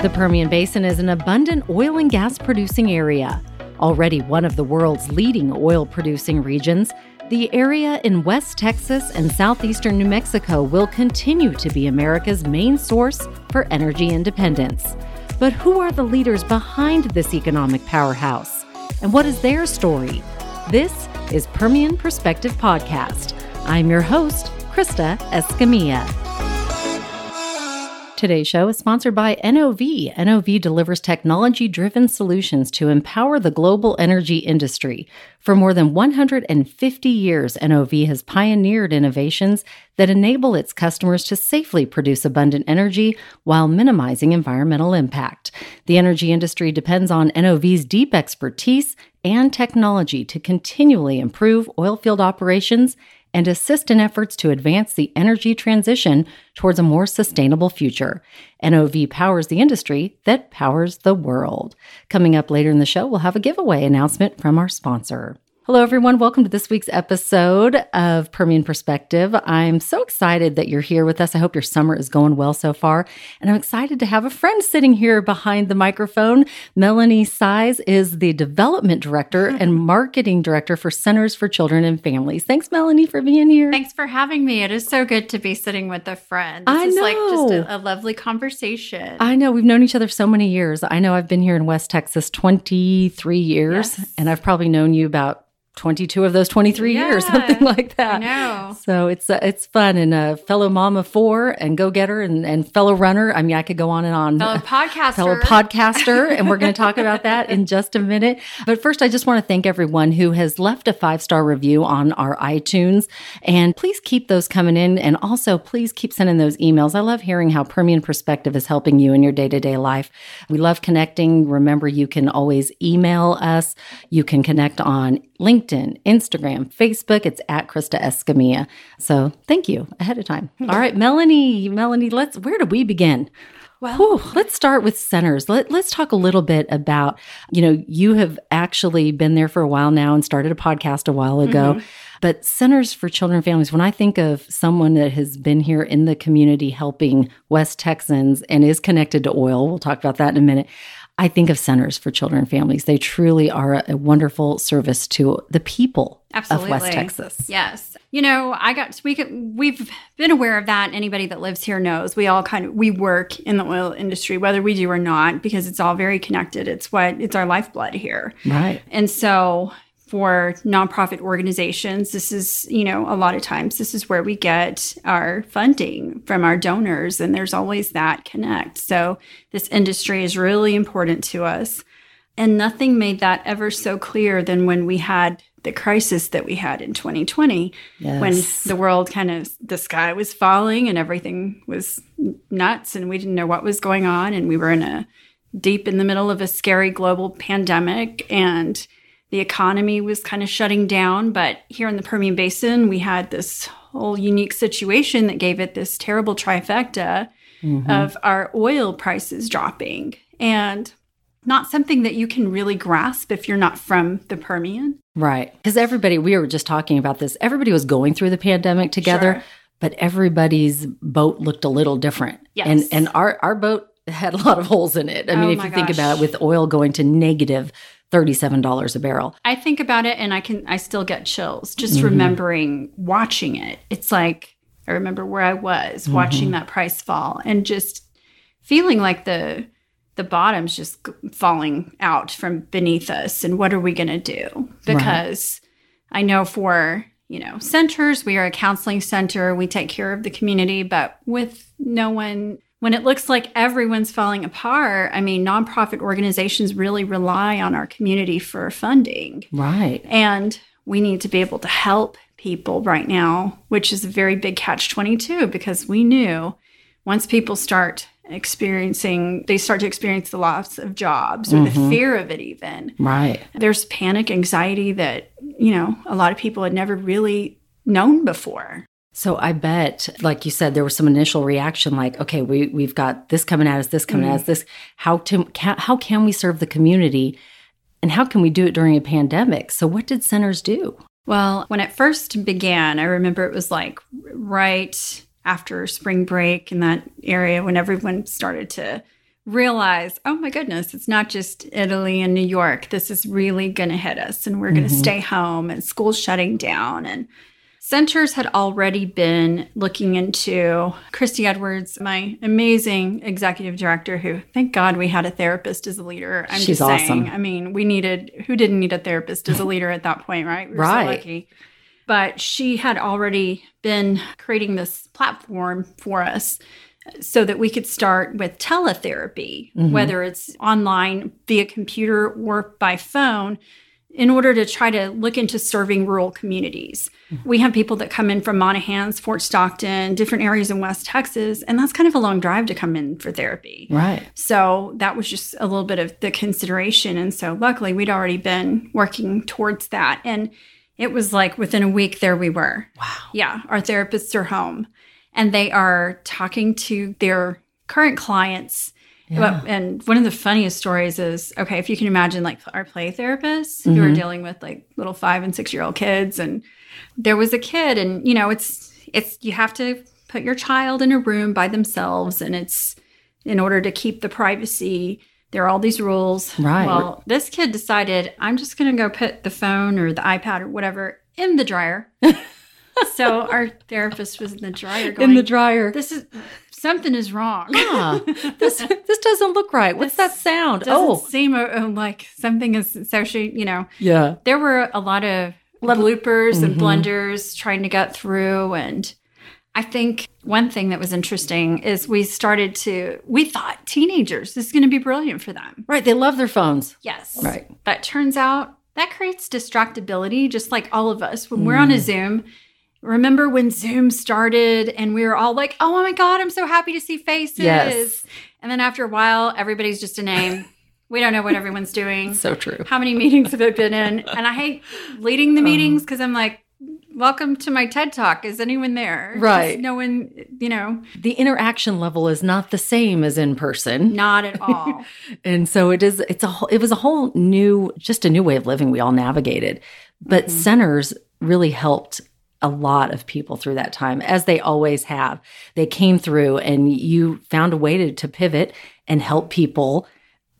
The Permian Basin is an abundant oil and gas producing area. Already one of the world's leading oil producing regions, the area in West Texas and southeastern New Mexico will continue to be America's main source for energy independence. But who are the leaders behind this economic powerhouse? And what is their story? This is Permian Perspective Podcast. I'm your host, Krista Escamilla. Today's show is sponsored by NOV. NOV delivers technology driven solutions to empower the global energy industry. For more than 150 years, NOV has pioneered innovations that enable its customers to safely produce abundant energy while minimizing environmental impact. The energy industry depends on NOV's deep expertise and technology to continually improve oilfield operations and assist in efforts to advance the energy transition towards a more sustainable future. NOV powers the industry that powers the world. Coming up later in the show, we'll have a giveaway announcement from our sponsor. Hello, everyone. Welcome to this week's episode of Permian Perspective. I'm so excited that you're here with us. I hope your summer is going well so far. And I'm excited to have a friend sitting here behind the microphone. Melanie Size is the Development Director and Marketing Director for Centers for Children and Families. Thanks, Melanie, for being here. Thanks for having me. It is so good to be sitting with a friend. This I is know. like just a, a lovely conversation. I know. We've known each other so many years. I know I've been here in West Texas 23 years, Yes. and I've probably known you about 22 of those 23 years, something like that. I know. So it's uh, it's fun and a fellow mom of four and go getter and, and fellow runner. I mean, I could go on and on. Fellow podcaster. Fellow podcaster, and we're going to talk about that in just a minute. But first, I just want to thank everyone who has left a five star review on our iTunes, and please keep those coming in, and also please keep sending those emails. I love hearing how Permian Perspective is helping you in your day to day life. We love connecting. Remember, you can always email us. You can connect on LinkedIn, Instagram, Facebook. It's at Krista Escamilla. So thank you ahead of time. Hmm. All right, Melanie, Melanie, let's, where do we begin? Well, Whew, let's start with centers. Let, let's talk a little bit about, you know, you have actually been there for a while now and started a podcast a while ago. Mm-hmm. But Centers for Children and Families, when I think of someone that has been here in the community helping West Texans and is connected to oil, we'll talk about that in a minute. I think of Centers for Children and Families. They truly are a, wonderful service to the people absolutely. of West Texas. Yes. You know, I got we we've been aware of that. Anybody that lives here knows. We all kind of we work in the oil industry, whether we do or not, because it's all very connected. It's what it's our lifeblood here. Right. And so for nonprofit organizations, this is, you know, a lot of times this is where we get our funding from our donors, and there's always that connect. So this industry is really important to us. And nothing made that ever so clear than when we had the crisis that we had in 2020 when the world kind of the sky was falling and everything was nuts and we didn't know what was going on and we were in a deep in the middle of a scary global pandemic and the economy was kind of shutting down but here in the Permian Basin we had this whole unique situation that gave it this terrible trifecta mm-hmm. of our oil prices dropping and not something that you can really grasp if you're not from the Permian. Right. Because everybody, we were just talking about this, everybody was going through the pandemic together, Sure. but everybody's boat looked a little different. Yes. And and our, our boat had a lot of holes in it. I mean, Oh if you think about it, with oil going to negative $37 a barrel. I think about it and I can I still get chills just Mm-hmm. remembering watching it. It's like I remember where I was Mm-hmm. watching that price fall and just feeling like the the bottom's just falling out from beneath us and what are we going to do? Because I know for, you know, centers, we are a counseling center, we take care of the community, but with no one when it looks like everyone's falling apart, I mean, nonprofit organizations really rely on our community for funding. Right. And we need to be able to help people right now, which is a very big catch 22 because we knew once people start experiencing, they start to experience the loss of jobs or the mm-hmm. fear of it, even. Right. There's panic, anxiety that, you know, a lot of people had never really known before. So I bet, like you said, there was some initial reaction, like, okay, we we've got this coming at us, this coming at us, mm-hmm. this. How to can, how can we serve the community, and how can we do it during a pandemic? So what did centers do? Well, when it first began, I remember it was like right after spring break in that area when everyone started to realize, oh my goodness, it's not just Italy and New York. This is really going to hit us, and we're going to mm-hmm. stay home, and school's shutting down. And centers had already been looking into Christy Edwards, my amazing executive director, who thank God we had a therapist as a leader. I'm She's just saying. awesome. I mean, we needed who didn't need a therapist as a leader at that point, right? We were Right. so lucky. But she had already been creating this platform for us so that we could start with teletherapy, mm-hmm. whether it's online via computer or by phone, in order to try to look into serving rural communities. Mm-hmm. We have people that come in from Monahans, Fort Stockton, different areas in West Texas, and that's kind of a long drive to come in for therapy. Right. So that was just a little bit of the consideration. And so luckily we'd already been working towards that. And it was like within a week there we were. Wow. Yeah, our therapists are home and they are talking to their current clients. Well, And one of the funniest stories is okay, if you can imagine like our play therapists who are mm-hmm. dealing with like little five and six year old kids. And there was a kid, and you know, it's, it's, you have to put your child in a room by themselves and it's in order to keep the privacy. There are all these rules. Right. Well, this kid decided, I'm just going to go put the phone or the iPad or whatever in the dryer. so our therapist was in the dryer going, In the dryer. this is something is wrong. Ah, this this doesn't look right. What's that sound? Doesn't Oh, seem uh, uh, like something is associated, you know. yeah. There were a lot of bloopers and blunders trying to get through. And I think one thing that was interesting is we started to, we thought teenagers, this is going to be brilliant for them. Right. They love their phones. Yes. Right. But turns out that creates distractibility, just like all of us. When we're on Mm. a Zoom, remember when Zoom started and we were all like, oh my God, I'm so happy to see faces. Yes. And then after a while, everybody's just a name. we don't know what everyone's doing. So true. How many meetings have I been in? And I hate leading Um, the meetings because I'm like, welcome to my TED Talk. Is anyone there? Right. No one, you know, The interaction level is not the same as in person. not at all. And so it is it's a whole- it was a whole new just a new way of living we all navigated. But Mm-hmm. centers really helped a lot of people through that time as they always have. They came through and you found a way to, to pivot and help people.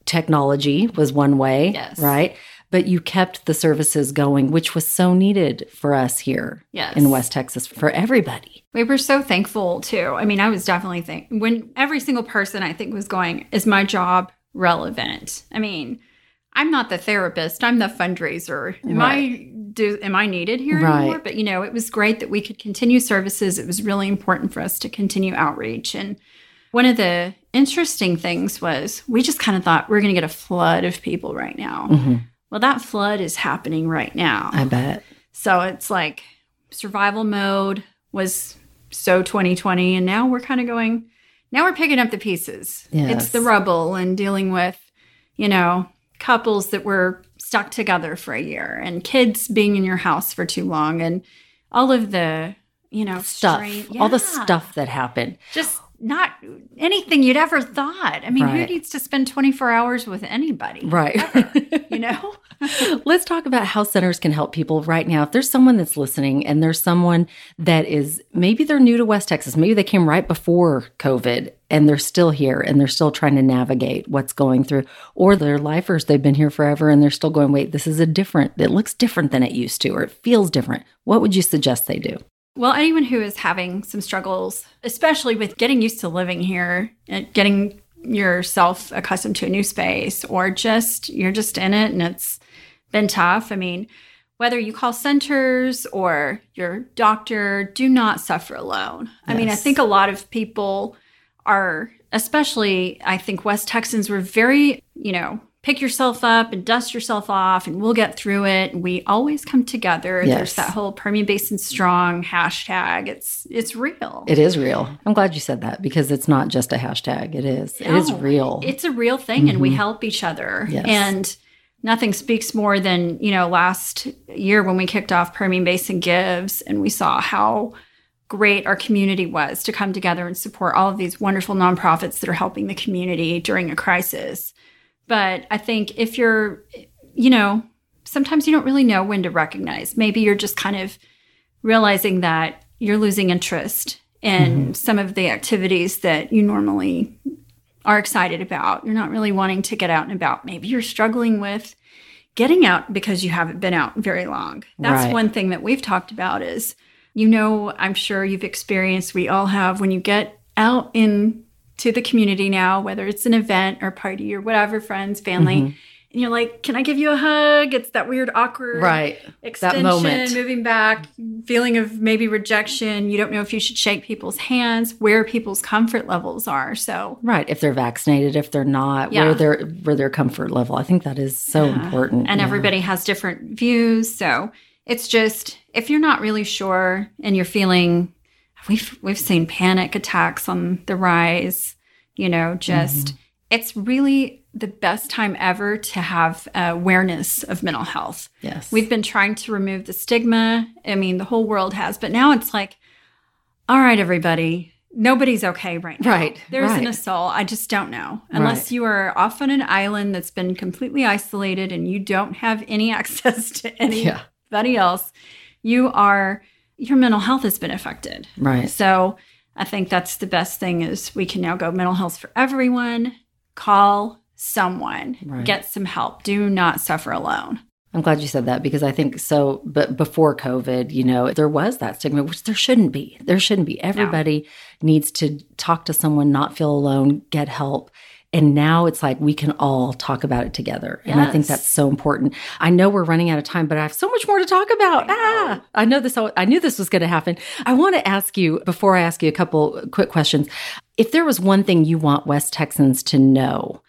Technology was one way, Yes. right? But you kept the services going, which was so needed for us here Yes. in West Texas for everybody. We were so thankful too. I mean, I was definitely think when every single person I think was going, is my job relevant? I mean, I'm not the therapist. I'm the fundraiser. Am I do am I needed here Right. anymore? But you know, it was great that we could continue services. It was really important for us to continue outreach. And one of the interesting things was we just kind of thought we're going to get a flood of people right now. Mhm. Well, that flood is happening right now. I bet. So it's like survival mode was so 2020. And now we're kind of going, now we're picking up the pieces. Yes. It's the rubble and dealing with, you know, couples that were stuck together for a year and kids being in your house for too long and all of the, you know, Stuff. strain- All the stuff that happened. Just not anything you'd ever thought. I mean, who needs to spend 24 hours with anybody? Right. You know? Let's talk about how centers can help people right now. If there's someone that's listening and there's someone that is maybe they're new to West Texas, maybe they came right before COVID and they're still here and they're still trying to navigate what's going through, or they're lifers, they've been here forever and they're still going, wait, this is a different, it looks different than it used to, or it feels different. What would you suggest they do? Well, anyone who is having some struggles, especially with getting used to living here uh, getting yourself accustomed to a new space, or just you're just in it and it's been tough. I mean, whether you call centers or your doctor, do not suffer alone. I mean, I think a lot of people are, especially, I think West Texans were very, you know, pick yourself up and dust yourself off and we'll get through it. We always come together. Yes. There's that whole Permian Basin strong hashtag. It's it's real. It is real. I'm glad you said that because it's not just a hashtag. It is. It is real. It's a real thing and we mm-hmm. help each other. Yes. And nothing speaks more than, you know, last year when we kicked off Permian Basin Gives and we saw how great our community was to come together and support all of these wonderful nonprofits that are helping the community during a crisis. But I think if you're, you know, sometimes you don't really know when to recognize. Maybe you're just kind of realizing that you're losing interest in mm-hmm. some of the activities that you normally are excited about. You're not really wanting to get out and about. Maybe you're struggling with getting out because you haven't been out very long. That's Right. one thing that we've talked about is you know, I'm sure you've experienced, we all have when you get out in to the community now, whether it's an event or party or whatever, friends, family, Mhm. and you're like, "Can I give you a hug?" It's that weird awkward Right. extension, moment. moving back, feeling of maybe rejection. You don't know if you should shake people's hands, where people's comfort levels are. So Right. If they're vaccinated, if they're not, Yeah. where their where their comfort level. I think that is so Yeah. important. and Yeah. everybody has different views. So it's just if you're not really sure and you're feeling, we've we've seen panic attacks on the rise. You know, just mm-hmm. it's really the best time ever to have awareness of mental health. Yes. We've been trying to remove the stigma. I mean, the whole world has, but now it's like, all right, everybody, nobody's okay right now. Right, There isn't right. a soul. I just don't know. Unless Right. you are off on an island that's been completely isolated and you don't have any access to Yeah. anybody else, you are, your mental health has been affected. Right. So I think that's the best thing is we can now go mental health for everyone. Call someone, Right. get some help. Do not suffer alone. I'm glad you said that because I think so. But before COVID, you know, there was that stigma, which there shouldn't be. There shouldn't be. Everybody needs to talk to someone, not feel alone, get help. And now it's like we can all talk about it together. And I think that's so important. I know we're running out of time, but I have so much more to talk about. ah, I know this. I knew this was going to happen. I want to ask you before I ask you a couple quick questions. If there was one thing you want West Texans to know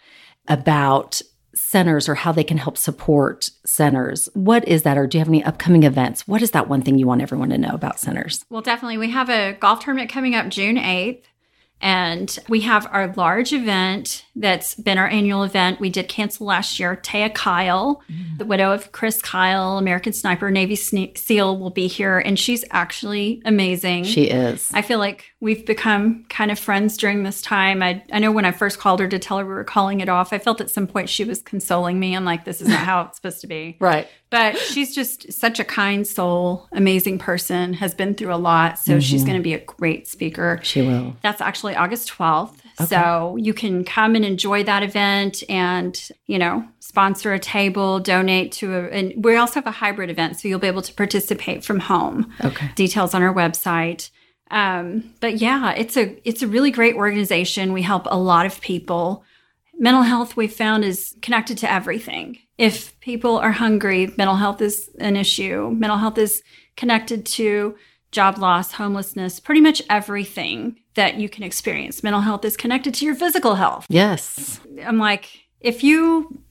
about centers or how they can help support centers. What is that? Or do you have any upcoming events? What is that one thing you want everyone to know about centers? Well, definitely. We have a golf tournament coming up June 8th. And we have our large event that's been our annual event. We did cancel last year. Taya Kyle, mm-hmm. the widow of Chris Kyle, American sniper, Navy Sne- SEAL, will be here. And she's actually amazing. She is. I feel like we've become kind of friends during this time. I, I know when I first called her to tell her we were calling it off, I felt at some point she was consoling me. I'm like, this is not how it's supposed to be. right. But she's just such a kind soul, amazing person, has been through a lot. So she's going to be a great speaker. She will. That's actually August 12th. So you can come and enjoy that event and, you know, sponsor a table, donate to a, and we also have a hybrid event. So you'll be able to participate from home Okay. details on our website. Um, but yeah, it's a it's a really great organization. We help a lot of people. Mental health we've found is connected to everything. If people are hungry, mental health is an issue. Mental health is connected to job loss, homelessness, pretty much everything that you can experience. Mental health is connected to your physical health. Yes. I'm like, if you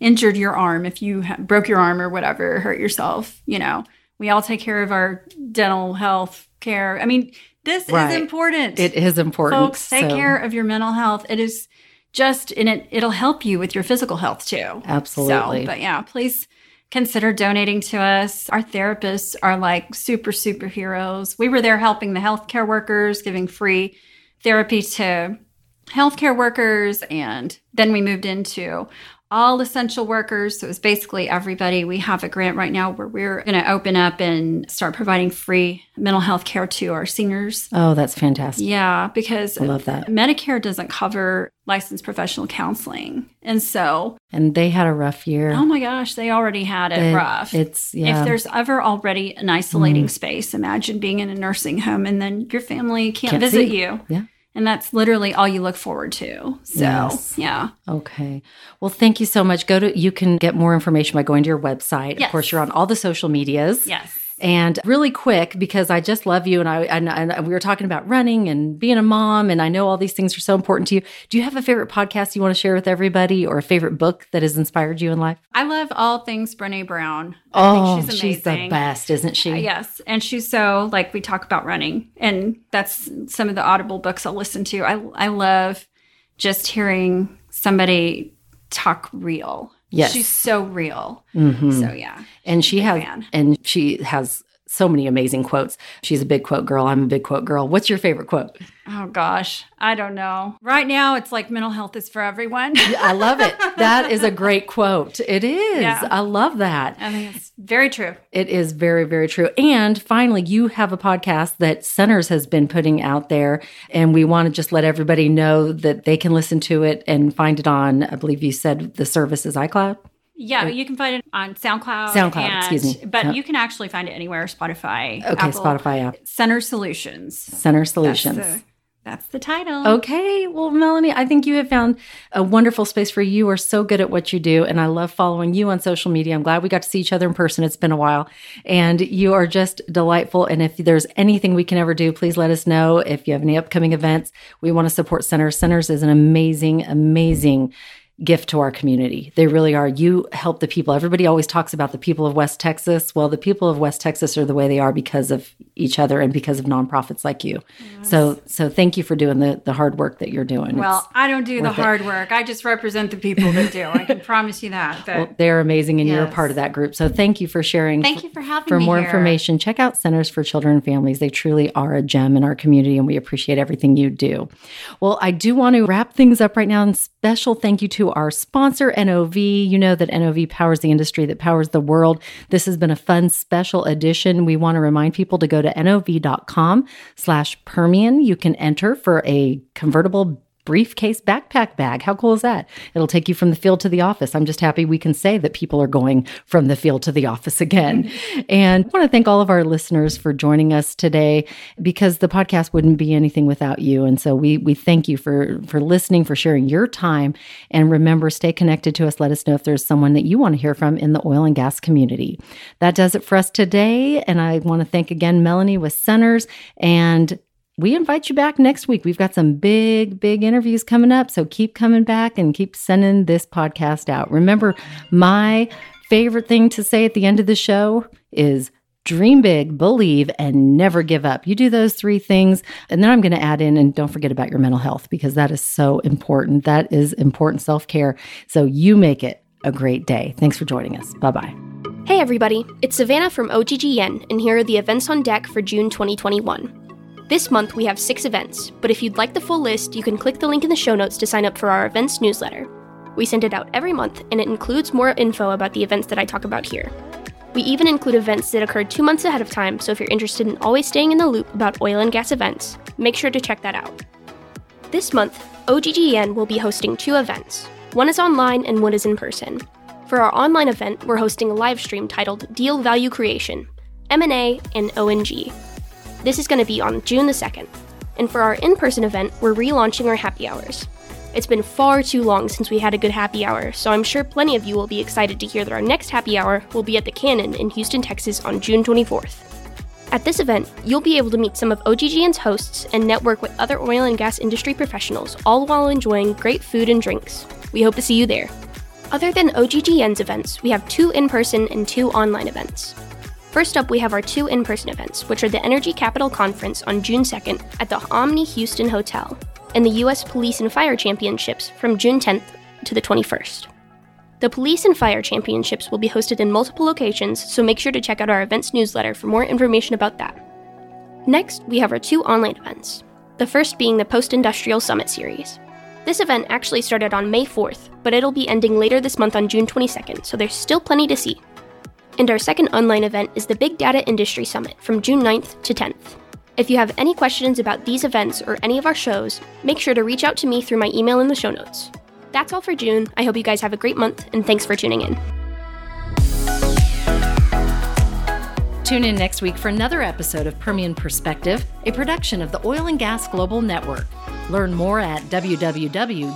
injured your arm, if you ha- broke your arm or whatever, hurt yourself, you know, we all take care of our dental health care. I mean, this Right. is important. It is important. Folks, take So- care of your mental health. It is just, and it, it'll help you with your physical health too. Absolutely. So, but yeah, please consider donating to us. Our therapists are like super superheroes. We were there helping the healthcare workers, giving free therapy to healthcare workers. And then we moved into all essential workers. So it was basically everybody. We have a grant right now where we're going to open up and start providing free mental health care to our seniors. Oh, that's fantastic. Yeah, because I love that. Medicare doesn't cover licensed professional counseling. And so, And they had a rough year. oh my gosh, they already had it rough. It's yeah. If there's ever already an isolating Mm. space, imagine being in a nursing home and then your family can't, Can't visit you. Yeah. And that's literally all you look forward to. So, Yes. yeah. Okay. Well, thank you so much. Go to you can get more information by going to your website. Of course, you're on all the social medias. Yes. And really quick, because I just love you, and I and, and we were talking about running and being a mom, and I know all these things are so important to you. Do you have a favorite podcast you want to share with everybody, or a favorite book that has inspired you in life? I love all things Brene Brown. I Oh, think she's she's, the best, isn't she? Uh, yes. And she's so like we talk about running and that's some of the audible books I'll listen to. I I love just hearing somebody talk real. Yes. She's so real. Mhm. So yeah. and she has fan. and she has so many amazing quotes. She's a big quote girl. I'm a big quote girl. What's your favorite quote? Oh gosh, I don't know. Right now, it's like mental health is for everyone. I love it. That is a great quote. It is. Yeah. I love that. I think it's very true. It is very, very true. And finally, you have a podcast that Centers has been putting out there, and we want to just let everybody know that they can listen to it and find it on. I believe you said the service is iCloud. Yeah, you can find it on SoundCloud. SoundCloud, and, excuse me. But you can actually find it anywhere Spotify. Okay, Apple, Spotify app. Center Solutions. Center Solutions. That's the, that's the title. Okay. Well, Melanie, I think you have found a wonderful space for you. You are so good at what you do. And I love following you on social media. I'm glad we got to see each other in person. It's been a while. And you are just delightful. And if there's anything we can ever do, please let us know. If you have any upcoming events, we want to support Centers. Centers is an amazing, amazing gift to our community. They really are. You help the people. Everybody always talks about the people of West Texas. Well, the people of West Texas are the way they are because of each other and because of nonprofits like you. Yes. So so thank you for doing the the hard work that you're doing. Well, it's I don't do the hard it. work. I just represent the people that do. I can promise you that. Well, they're amazing and yes. you're a part of that group. So thank you for sharing. Thank you for having for me. For more here. information, check out Centers for Children and Families. They truly are a gem in our community and we appreciate everything you do. Well, I do want to wrap things up right now and special thank you our sponsor NOV. You know that NOV powers the industry that powers the world. This has been a fun special edition. We want to remind people to go to NOV.com slash Permian. You can enter for a convertible briefcase backpack bag. How cool is that? It'll take you from the field to the office. I'm just happy we can say that people are going from the field to the office again. and I want to thank all of our listeners for joining us today because the podcast wouldn't be anything without you. And so we we thank you for for listening, for sharing your time. And remember, stay connected to us. Let us know if there's someone that you want to hear from in the oil and gas community. That does it for us today. And I want to thank again Melanie with Centers and we invite you back next week. We've got some big, big interviews coming up. So keep coming back and keep sending this podcast out. Remember, my favorite thing to say at the end of the show is dream big, believe, and never give up. You do those three things. And then I'm going to add in and don't forget about your mental health because that is so important. That is important self care. So you make it a great day. Thanks for joining us. Bye bye. Hey, everybody. It's Savannah from OGGN, and here are the events on deck for June 2021. This month we have six events, but if you'd like the full list, you can click the link in the show notes to sign up for our events newsletter. We send it out every month, and it includes more info about the events that I talk about here. We even include events that occurred two months ahead of time, so if you're interested in always staying in the loop about oil and gas events, make sure to check that out. This month, OGGN will be hosting two events. One is online and one is in person. For our online event, we're hosting a live stream titled Deal Value Creation, M&A, and ONG. This is going to be on June the 2nd. And for our in person event, we're relaunching our happy hours. It's been far too long since we had a good happy hour, so I'm sure plenty of you will be excited to hear that our next happy hour will be at the Cannon in Houston, Texas on June 24th. At this event, you'll be able to meet some of OGGN's hosts and network with other oil and gas industry professionals, all while enjoying great food and drinks. We hope to see you there. Other than OGGN's events, we have two in person and two online events. First up, we have our two in person events, which are the Energy Capital Conference on June 2nd at the Omni Houston Hotel, and the U.S. Police and Fire Championships from June 10th to the 21st. The Police and Fire Championships will be hosted in multiple locations, so make sure to check out our events newsletter for more information about that. Next, we have our two online events, the first being the Post Industrial Summit Series. This event actually started on May 4th, but it'll be ending later this month on June 22nd, so there's still plenty to see. And our second online event is the Big Data Industry Summit from June 9th to 10th. If you have any questions about these events or any of our shows, make sure to reach out to me through my email in the show notes. That's all for June. I hope you guys have a great month, and thanks for tuning in. Tune in next week for another episode of Permian Perspective, a production of the Oil and Gas Global Network. Learn more at www.oggn.com.